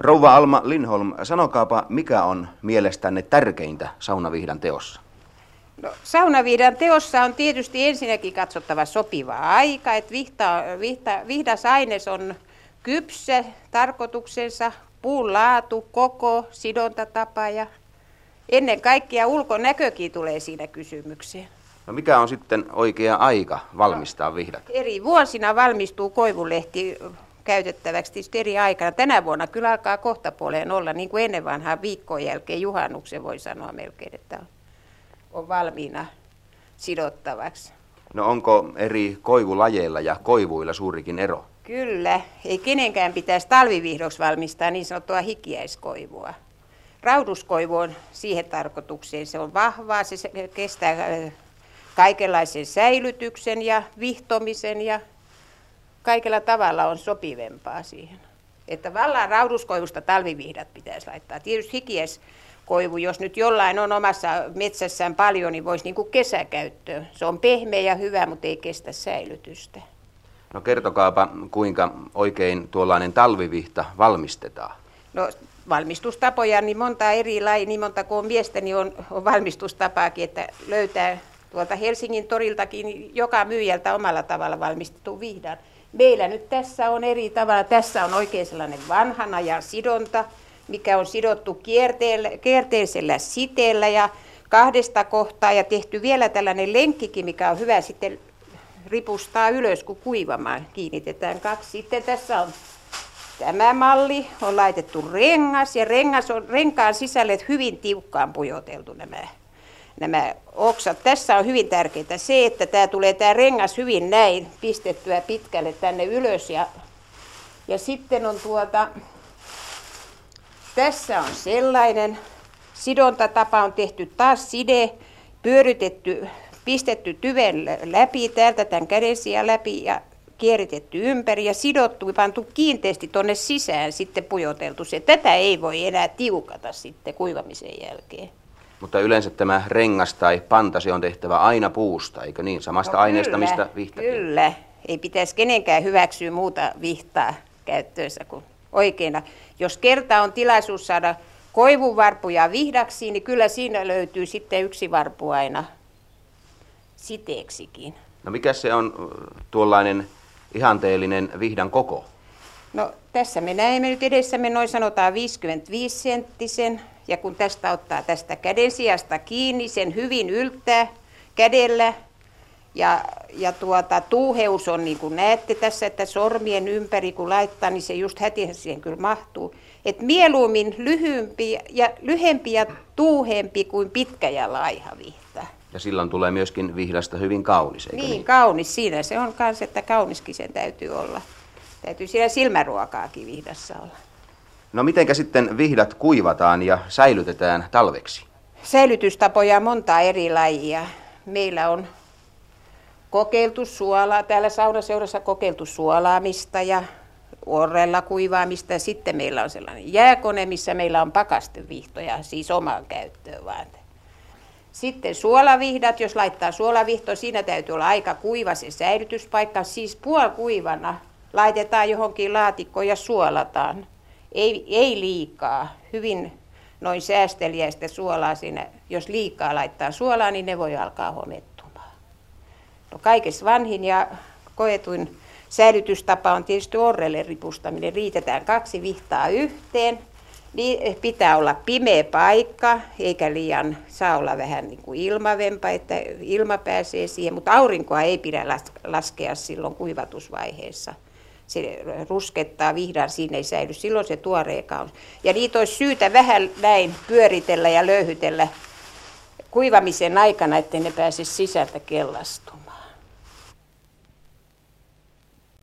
Rouva Alma Linholm, sanokaapa, mikä on mielestänne tärkeintä saunavihdan teossa? No, saunaviidan teossa on tietysti ensinnäkin katsottava sopiva aika, että vihta, vihta, vihdasaines on kypsä tarkoituksensa, puun laatu, koko, sidontatapa ja ennen kaikkea ulkonäkökin tulee siinä kysymykseen. No mikä on sitten oikea aika valmistaa vihdat? Eri vuosina valmistuu koivulehti käytettäväksi tietysti eri aikana. Tänä vuonna kyllä alkaa kohtapuoleen olla, niin kuin ennen vanhaa viikkojen jälkeen juhannuksen voi sanoa melkein, että on, on valmiina sidottavaksi. No onko eri koivulajeilla ja koivuilla suurikin ero? Kyllä, ei kenenkään pitäisi talvivihdoksi valmistaa niin sanottua hikiäiskoivua. Rauduskoivu on siihen tarkoitukseen, se on vahvaa, se kestää kaikenlaisen säilytyksen ja vihtomisen ja kaikella tavalla on sopivempaa siihen. Että vallan rauduskoivusta talvivihdat pitäisi laittaa. Tietysti hikies koivu, jos nyt jollain on omassa metsässään paljon, niin voisi niin kuin kesäkäyttöön. Se on pehmeä ja hyvä, mutta ei kestä säilytystä. No kertokaapa, kuinka oikein tuollainen talvivihta valmistetaan? No valmistustapoja, niin monta eri lajia, niin monta kuin on miestä, niin on, on valmistustapaakin, että löytää tuolta Helsingin toriltakin joka myyjältä omalla tavalla valmistettu vihdan. Meillä nyt tässä on eri tavalla. Tässä on oikein sellainen vanhan ajan sidonta, mikä on sidottu kierteisellä siteellä ja kahdesta kohtaa ja tehty vielä tällainen lenkkikin, mikä on hyvä sitten ripustaa ylös, kun kuivamaan kiinnitetään kaksi. Sitten tässä on tämä malli, on laitettu rengas ja rengas on, renkaan sisälle hyvin tiukkaan pujoteltu nämä nämä oksat. Tässä on hyvin tärkeää se, että tämä tulee tämä rengas hyvin näin pistettyä pitkälle tänne ylös. Ja, ja sitten on tuota, tässä on sellainen sidontatapa on tehty taas side, pyöritetty, pistetty tyven läpi täältä tämän kädesiä läpi ja kieritetty ympäri ja sidottu ja pantu kiinteästi tuonne sisään sitten pujoteltu se. Tätä ei voi enää tiukata sitten kuivamisen jälkeen. Mutta yleensä tämä rengas tai pantasi on tehtävä aina puusta, eikö niin? Samasta no, aineesta, kyllä, mistä vihta Kyllä. Ei pitäisi kenenkään hyväksyä muuta vihtaa käyttöönsä kuin oikeina. Jos kerta on tilaisuus saada koivuvarpuja vihdaksi, niin kyllä siinä löytyy sitten yksi varpu aina siteeksikin. No mikä se on tuollainen ihanteellinen vihdan koko? No tässä me näemme nyt edessämme noin sanotaan 55 senttisen ja kun tästä ottaa tästä käden sijasta kiinni, sen hyvin yltää kädellä ja, ja tuota, tuuheus on niin kuin näette tässä, että sormien ympäri kun laittaa, niin se just hätiä siihen kyllä mahtuu. Et mieluummin lyhyempi ja, lyhempi ja tuuhempi kuin pitkä ja laiha vihta. Ja silloin tulee myöskin vihdasta hyvin kaunis, eikö niin? niin? kaunis. Siinä se on myös, että kauniskin sen täytyy olla. Täytyy siellä silmäruokaakin vihdassa olla. No mitenkä sitten vihdat kuivataan ja säilytetään talveksi? Säilytystapoja on monta eri lajia. Meillä on kokeiltu suolaa, täällä saunaseurassa kokeiltu suolaamista ja orrella kuivaamista. Ja sitten meillä on sellainen jääkone, missä meillä on pakastevihtoja, siis omaan käyttöön vaan. Sitten suolavihdat, jos laittaa suolavihto, siinä täytyy olla aika kuiva se säilytyspaikka. Siis puolikuivana laitetaan johonkin laatikkoon ja suolataan ei, ei liikaa, hyvin noin säästeliäistä suolaa siinä. Jos liikaa laittaa suolaa, niin ne voi alkaa homettumaan. No kaikessa vanhin ja koetuin säilytystapa on tietysti orrelle ripustaminen. Riitetään kaksi vihtaa yhteen. Niin pitää olla pimeä paikka, eikä liian saa olla vähän niin kuin ilmavempa, että ilma pääsee siihen, mutta aurinkoa ei pidä laskea silloin kuivatusvaiheessa se ruskettaa vihdan, siinä ei säily. Silloin se tuoree kaunis. Ja niitä olisi syytä vähän näin pyöritellä ja löyhytellä kuivamisen aikana, ettei ne pääse sisältä kellastumaan.